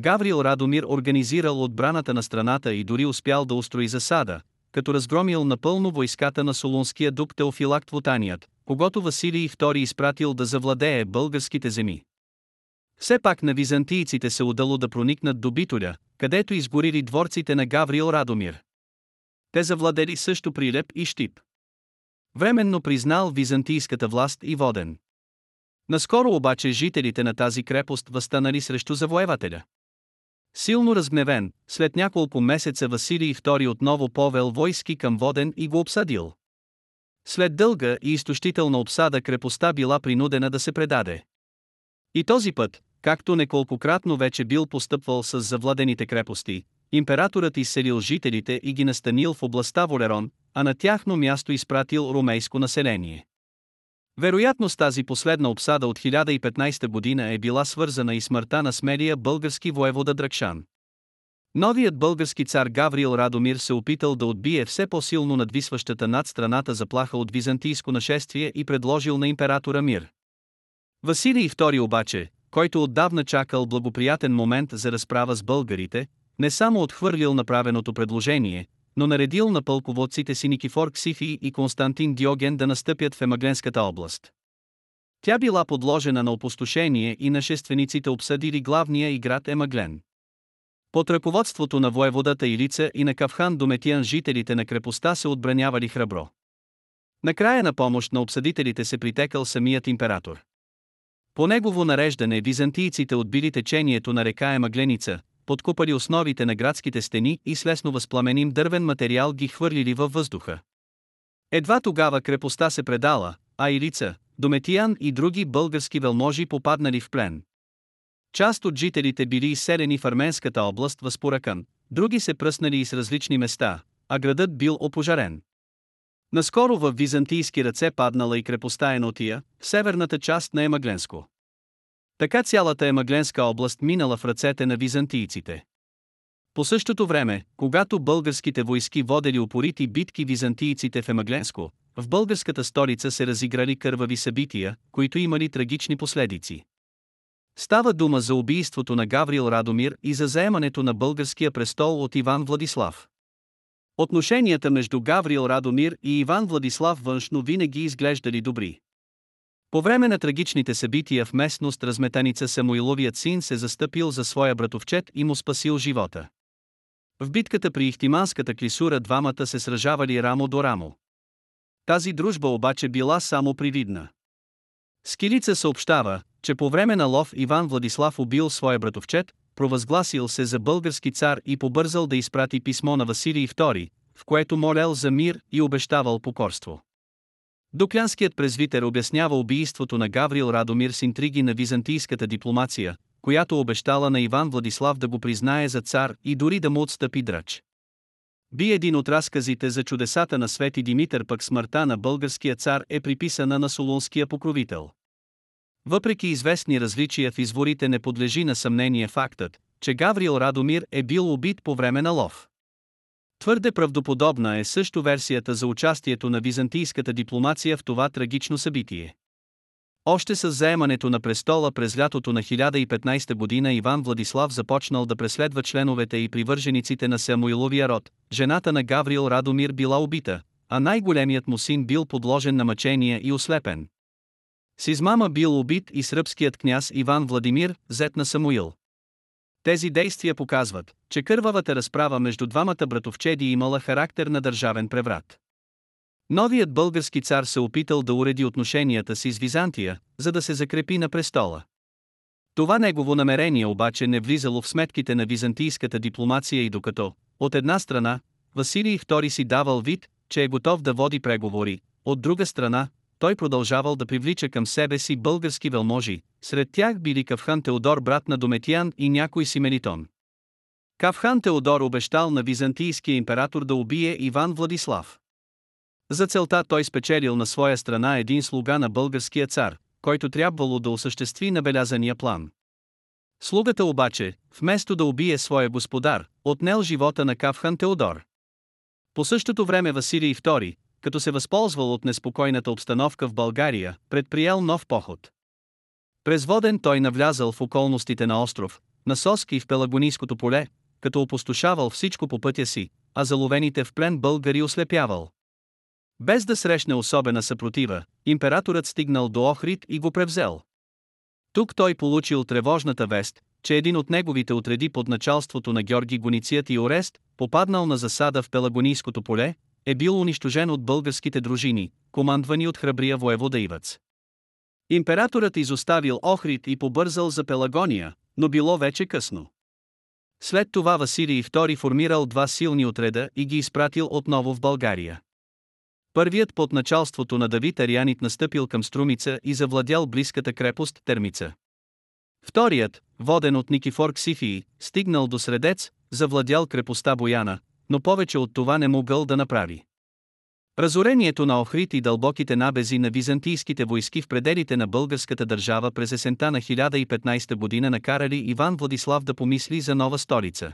Гаврил Радомир организирал отбраната на страната и дори успял да устрои засада, като разгромил напълно войската на Солунския дуб Теофилакт Вотаният, когато Василий II изпратил да завладее българските земи. Все пак на византийците се удало да проникнат до Битоля, където изгорили дворците на Гаврил Радомир. Те завладели също Прилеп и Штип. Временно признал византийската власт и воден. Наскоро обаче жителите на тази крепост възстанали срещу завоевателя. Силно разгневен, след няколко месеца Василий II отново повел войски към Воден и го обсадил. След дълга и изтощителна обсада крепостта била принудена да се предаде. И този път, както неколкократно вече бил постъпвал с завладените крепости, императорът изселил жителите и ги настанил в областта Волерон, а на тяхно място изпратил румейско население. Вероятно с тази последна обсада от 1015 година е била свързана и смъртта на смелия български воевода Дракшан. Новият български цар Гавриил Радомир се опитал да отбие все по-силно надвисващата над страната заплаха от византийско нашествие и предложил на императора мир. Василий II обаче, който отдавна чакал благоприятен момент за разправа с българите, не само отхвърлил направеното предложение, но наредил на пълководците си Никифор Ксифи и Константин Диоген да настъпят в Емагленската област. Тя била подложена на опустошение и нашествениците обсъдили главния и град Емаглен. Под ръководството на воеводата Илица и на Кавхан Дометиян жителите на крепостта се отбранявали храбро. Накрая на помощ на обсъдителите се притекал самият император. По негово нареждане византийците отбили течението на река Емагленица, подкупали основите на градските стени и с лесно възпламеним дървен материал ги хвърлили във въздуха. Едва тогава крепостта се предала, а Илица, Дометиян и други български велможи попаднали в плен. Част от жителите били изселени в Арменската област възпоръкан, други се пръснали из различни места, а градът бил опожарен. Наскоро в византийски ръце паднала и крепостта Енотия, в северната част на Емагленско. Така цялата Емагленска област минала в ръцете на византийците. По същото време, когато българските войски водели упорити битки византийците в Емагленско, в българската столица се разиграли кървави събития, които имали трагични последици. Става дума за убийството на Гаврил Радомир и за заемането на българския престол от Иван Владислав. Отношенията между Гаврил Радомир и Иван Владислав външно винаги изглеждали добри. По време на трагичните събития в местност разметаница Самуиловият син се застъпил за своя братовчет и му спасил живота. В битката при Ихтиманската клисура двамата се сражавали рамо до рамо. Тази дружба обаче била само привидна. Скилица съобщава, че по време на лов Иван Владислав убил своя братовчет, провъзгласил се за български цар и побързал да изпрати писмо на Василий II, в което молял за мир и обещавал покорство. Доклянският презвитер обяснява убийството на Гаврил Радомир с интриги на византийската дипломация, която обещала на Иван Владислав да го признае за цар и дори да му отстъпи дръч. Би един от разказите за чудесата на Свети Димитър пък смъртта на българския цар е приписана на солунския покровител. Въпреки известни различия в изворите не подлежи на съмнение фактът, че Гаврил Радомир е бил убит по време на лов. Твърде правдоподобна е също версията за участието на византийската дипломация в това трагично събитие. Още с заемането на престола през лятото на 1015 година Иван Владислав започнал да преследва членовете и привържениците на Самуиловия род, жената на Гаврил Радомир била убита, а най-големият му син бил подложен на мъчения и ослепен. С измама бил убит и сръбският княз Иван Владимир, зет на Самуил. Тези действия показват, че кървавата разправа между двамата братовчеди имала характер на държавен преврат. Новият български цар се опитал да уреди отношенията си с Византия, за да се закрепи на престола. Това негово намерение обаче не влизало в сметките на византийската дипломация и докато, от една страна, Василий II си давал вид, че е готов да води преговори, от друга страна, той продължавал да привлича към себе си български велможи, сред тях били Кавхан Теодор брат на Дометиян и някой си Мелитон. Кавхан Теодор обещал на византийския император да убие Иван Владислав. За целта той спечелил на своя страна един слуга на българския цар, който трябвало да осъществи набелязания план. Слугата обаче, вместо да убие своя господар, отнел живота на Кавхан Теодор. По същото време Василий II, като се възползвал от неспокойната обстановка в България, предприел нов поход. През воден той навлязал в околностите на остров, на Соски в Пелагонийското поле, като опустошавал всичко по пътя си, а заловените в плен българи ослепявал. Без да срещне особена съпротива, императорът стигнал до Охрид и го превзел. Тук той получил тревожната вест, че един от неговите отреди под началството на Георги Гоницият и Орест, попаднал на засада в Пелагонийското поле, е бил унищожен от българските дружини, командвани от храбрия воевода Ивац. Императорът изоставил Охрид и побързал за Пелагония, но било вече късно. След това Василий II формирал два силни отреда и ги изпратил отново в България. Първият под началството на Давид Арианит настъпил към Струмица и завладял близката крепост Термица. Вторият, воден от Никифор Ксифии, стигнал до Средец, завладял крепостта Бояна, но повече от това не могъл да направи. Разорението на Охрид и дълбоките набези на византийските войски в пределите на българската държава през есента на 1015 година накарали Иван Владислав да помисли за нова столица.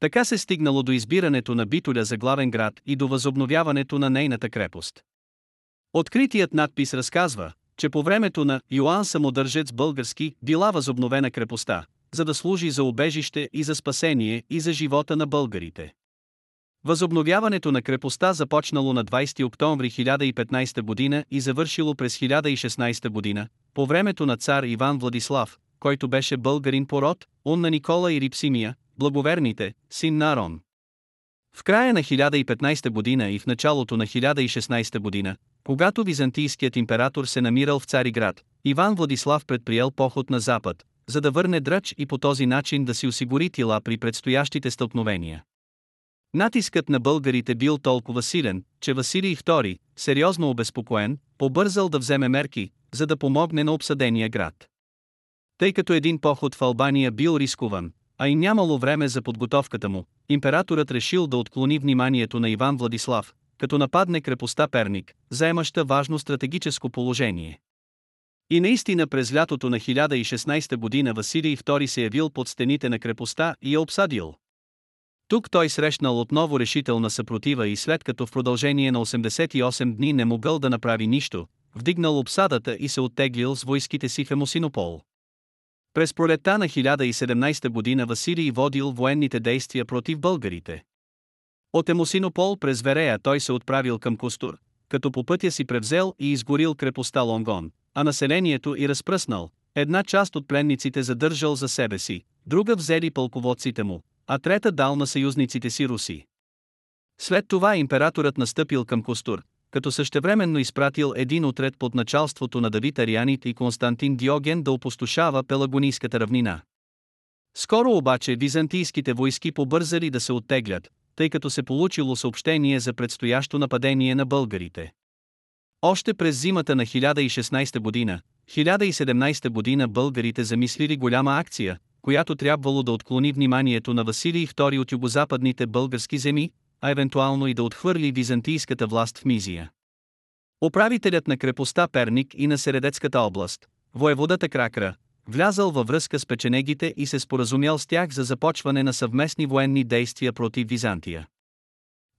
Така се стигнало до избирането на Битоля за главен град и до възобновяването на нейната крепост. Откритият надпис разказва, че по времето на Йоанн Самодържец български била възобновена крепостта, за да служи за убежище и за спасение и за живота на българите. Възобновяването на крепостта започнало на 20 октомври 1015 година и завършило през 1016 година, по времето на цар Иван Владислав, който беше българин по род, он на Никола и Рипсимия, благоверните, син на Арон. В края на 1015 година и в началото на 1016 година, когато византийският император се намирал в Цариград, Иван Владислав предприел поход на запад, за да върне дръч и по този начин да си осигури тила при предстоящите стълкновения. Натискът на българите бил толкова силен, че Василий II, сериозно обезпокоен, побързал да вземе мерки, за да помогне на обсъдения град. Тъй като един поход в Албания бил рискуван, а и нямало време за подготовката му, императорът решил да отклони вниманието на Иван Владислав, като нападне крепостта Перник, заемаща важно стратегическо положение. И наистина през лятото на 1016 година Василий II се явил под стените на крепостта и я обсадил. Тук той срещнал отново решителна съпротива и след като в продължение на 88 дни не могъл да направи нищо, вдигнал обсадата и се оттеглил с войските си в Емосинопол. През пролетта на 1017 година Василий водил военните действия против българите. От Емосинопол през Верея той се отправил към Костур, като по пътя си превзел и изгорил крепостта Лонгон, а населението и разпръснал, една част от пленниците задържал за себе си, друга взели пълководците му, а трета дал на съюзниците си руси. След това императорът настъпил към Костур, като същевременно изпратил един отред под началството на Давид Арианит и Константин Диоген да опустошава Пелагонийската равнина. Скоро обаче византийските войски побързали да се оттеглят, тъй като се получило съобщение за предстоящо нападение на българите. Още през зимата на 1016 година, 1017 година българите замислили голяма акция, която трябвало да отклони вниманието на Василий II от югозападните български земи, а евентуално и да отхвърли византийската власт в Мизия. Управителят на крепостта Перник и на Середецката област, воеводата Кракра, влязал във връзка с печенегите и се споразумял с тях за започване на съвместни военни действия против Византия.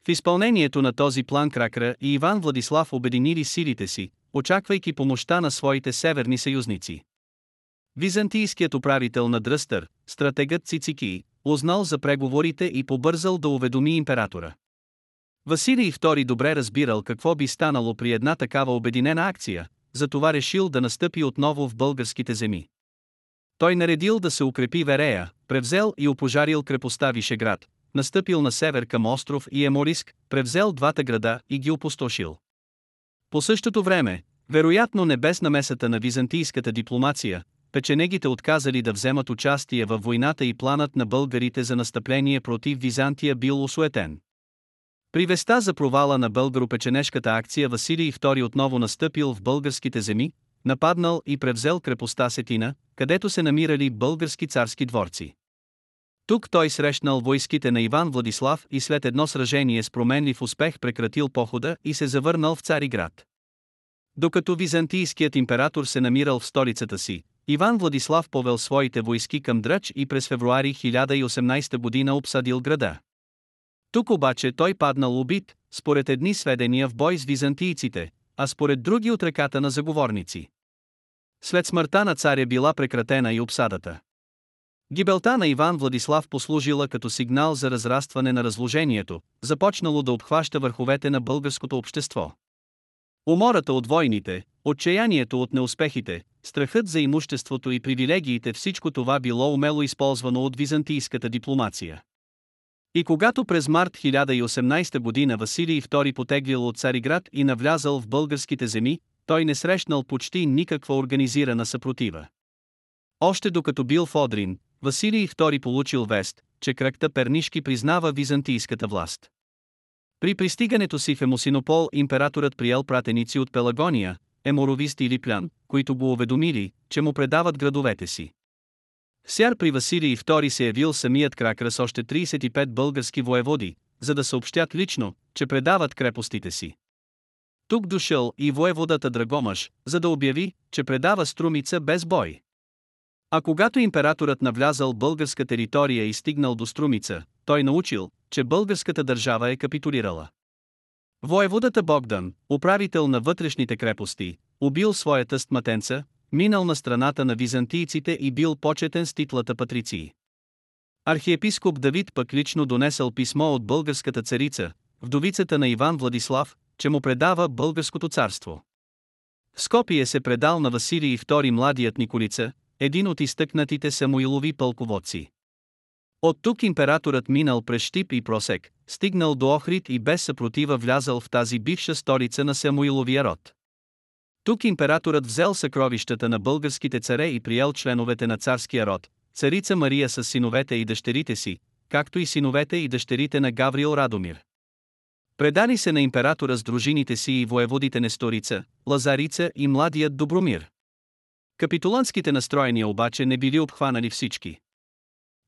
В изпълнението на този план Кракра и Иван Владислав обединили силите си, очаквайки помощта на своите северни съюзници. Византийският управител на Дръстър, стратегът Цицики, узнал за преговорите и побързал да уведоми императора. Василий II добре разбирал какво би станало при една такава обединена акция, затова решил да настъпи отново в българските земи. Той наредил да се укрепи Верея, превзел и опожарил крепостта Вишеград, настъпил на север към остров и Емориск, превзел двата града и ги опустошил. По същото време, вероятно не без намесата на византийската дипломация, печенегите отказали да вземат участие във войната и планът на българите за настъпление против Византия бил осуетен. При веста за провала на българо-печенешката акция Василий II отново настъпил в българските земи, нападнал и превзел крепостта Сетина, където се намирали български царски дворци. Тук той срещнал войските на Иван Владислав и след едно сражение с променлив успех прекратил похода и се завърнал в Цариград. Докато византийският император се намирал в столицата си, Иван Владислав повел своите войски към Дръч и през февруари 1018 година обсадил града. Тук обаче той паднал убит, според едни сведения в бой с византийците, а според други от ръката на заговорници. След смъртта на царя била прекратена и обсадата. Гибелта на Иван Владислав послужила като сигнал за разрастване на разложението, започнало да обхваща върховете на българското общество. Умората от войните, отчаянието от неуспехите, страхът за имуществото и привилегиите всичко това било умело използвано от византийската дипломация. И когато през март 1018 година Василий II потеглил от Цариград и навлязал в българските земи, той не срещнал почти никаква организирана съпротива. Още докато бил в Одрин, Василий II получил вест, че кръгта Пернишки признава византийската власт. При пристигането си в Емосинопол императорът приел пратеници от Пелагония, Еморовист или Плян, които го уведомили, че му предават градовете си. Сяр при Василий II се явил самият кракра с още 35 български воеводи, за да съобщят лично, че предават крепостите си. Тук дошъл и воеводата Драгомаш, за да обяви, че предава Струмица без бой. А когато императорът навлязал българска територия и стигнал до Струмица, той научил, че българската държава е капитулирала. Воеводата Богдан, управител на вътрешните крепости, убил своята стматенца, минал на страната на византийците и бил почетен с титлата патриции. Архиепископ Давид пък лично донесъл писмо от българската царица, вдовицата на Иван Владислав, че му предава българското царство. Скопие се предал на Василий II младият Николица, един от изтъкнатите Самуилови пълководци. От тук императорът минал през Штип и Просек, стигнал до Охрид и без съпротива влязал в тази бивша столица на Самуиловия род. Тук императорът взел съкровищата на българските царе и приел членовете на царския род, царица Мария с синовете и дъщерите си, както и синовете и дъщерите на Гаврил Радомир. Предали се на императора с дружините си и воеводите Несторица, Лазарица и младият Добромир. Капитуланските настроения обаче не били обхванали всички.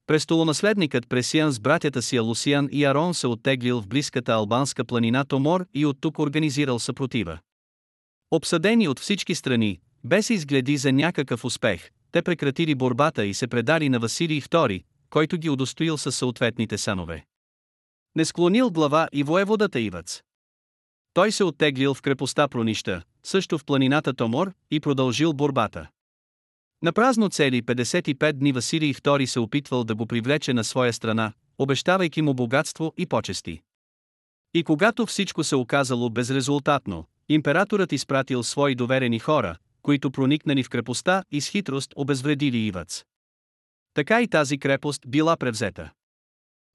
Престолонаследникът Пресиян с братята си Алусиян и Арон се оттеглил в близката албанска планина Томор и от тук организирал съпротива. Обсъдени от всички страни, без изгледи за някакъв успех, те прекратили борбата и се предали на Василий II, който ги удостоил със съответните санове. Не склонил глава и воеводата Ивац. Той се оттеглил в крепостта Пронища, също в планината Томор, и продължил борбата. На празно цели 55 дни Василий II се опитвал да го привлече на своя страна, обещавайки му богатство и почести. И когато всичко се оказало безрезултатно, императорът изпратил свои доверени хора, които проникнали в крепостта и с хитрост обезвредили Ивац. Така и тази крепост била превзета.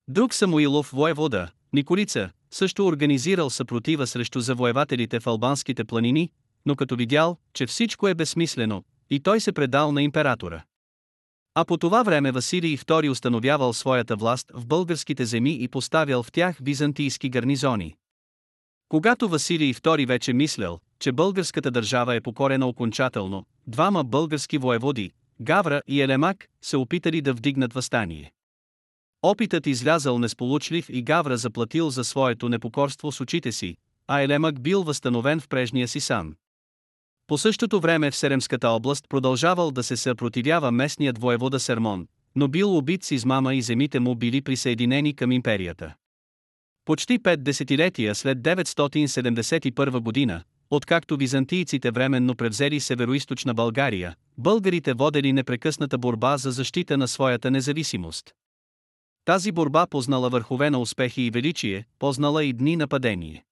Друг Самуилов воевода, Николица, също организирал съпротива срещу завоевателите в албанските планини, но като видял, че всичко е безсмислено, и той се предал на императора. А по това време Василий II установявал своята власт в българските земи и поставял в тях византийски гарнизони. Когато Василий II вече мислял, че българската държава е покорена окончателно, двама български воеводи, Гавра и Елемак, се опитали да вдигнат възстание. Опитът излязал несполучлив и Гавра заплатил за своето непокорство с очите си, а Елемак бил възстановен в прежния си сан. По същото време в Серемската област продължавал да се съпротивява местният воевода Сермон, но бил убит с измама и земите му били присъединени към империята. Почти пет десетилетия след 971 година, откакто византийците временно превзели североизточна България, българите водели непрекъсната борба за защита на своята независимост. Тази борба познала върхове на успехи и величие, познала и дни нападение.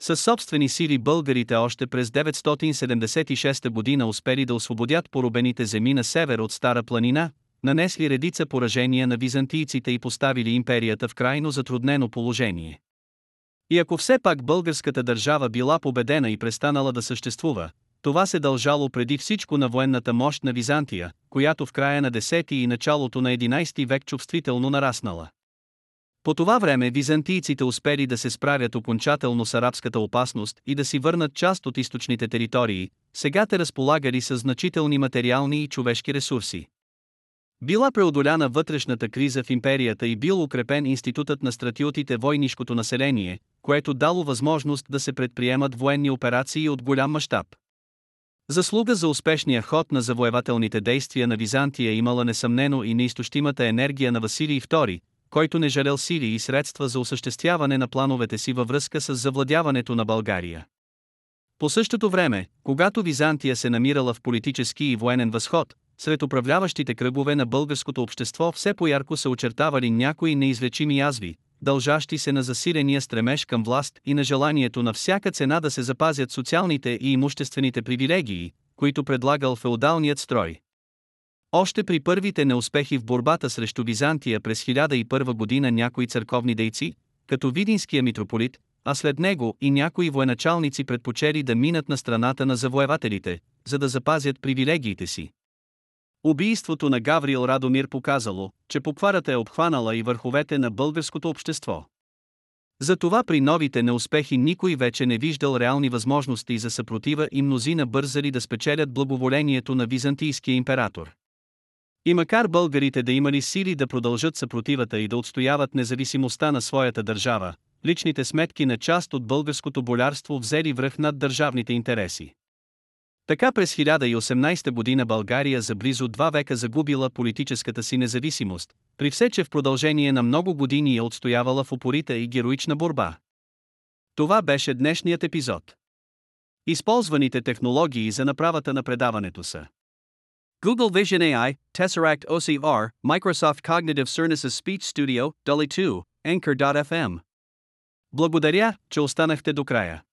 Със собствени сили българите още през 976 година успели да освободят поробените земи на север от Стара планина, нанесли редица поражения на византийците и поставили империята в крайно затруднено положение. И ако все пак българската държава била победена и престанала да съществува, това се дължало преди всичко на военната мощ на Византия, която в края на 10 и началото на 11 век чувствително нараснала. По това време византийците успели да се справят окончателно с арабската опасност и да си върнат част от източните територии, сега те разполагали с значителни материални и човешки ресурси. Била преодоляна вътрешната криза в империята и бил укрепен институтът на стратиотите войнишкото население, което дало възможност да се предприемат военни операции от голям мащаб. Заслуга за успешния ход на завоевателните действия на Византия имала несъмнено и неизтощимата енергия на Василий II, който не жалел сили и средства за осъществяване на плановете си във връзка с завладяването на България. По същото време, когато Византия се намирала в политически и военен възход, сред управляващите кръгове на българското общество все по-ярко се очертавали някои неизлечими язви, дължащи се на засиления стремеж към власт и на желанието на всяка цена да се запазят социалните и имуществените привилегии, които предлагал феодалният строй. Още при първите неуспехи в борбата срещу Византия през 1001 година някои църковни дейци, като Видинския митрополит, а след него и някои военачалници предпочели да минат на страната на завоевателите, за да запазят привилегиите си. Убийството на Гаврил Радомир показало, че покварата е обхванала и върховете на българското общество. Затова при новите неуспехи никой вече не виждал реални възможности за съпротива и мнозина бързали да спечелят благоволението на византийския император. И макар българите да имали сили да продължат съпротивата и да отстояват независимостта на своята държава, личните сметки на част от българското болярство взели връх над държавните интереси. Така през 1018 година България за близо два века загубила политическата си независимост, при все че в продължение на много години я отстоявала в упорита и героична борба. Това беше днешният епизод. Използваните технологии за направата на предаването са Google Vision AI, Tesseract OCR, Microsoft Cognitive Services Speech Studio, Dolly 2, Anchor.fm. Благодаря, че останахте до края.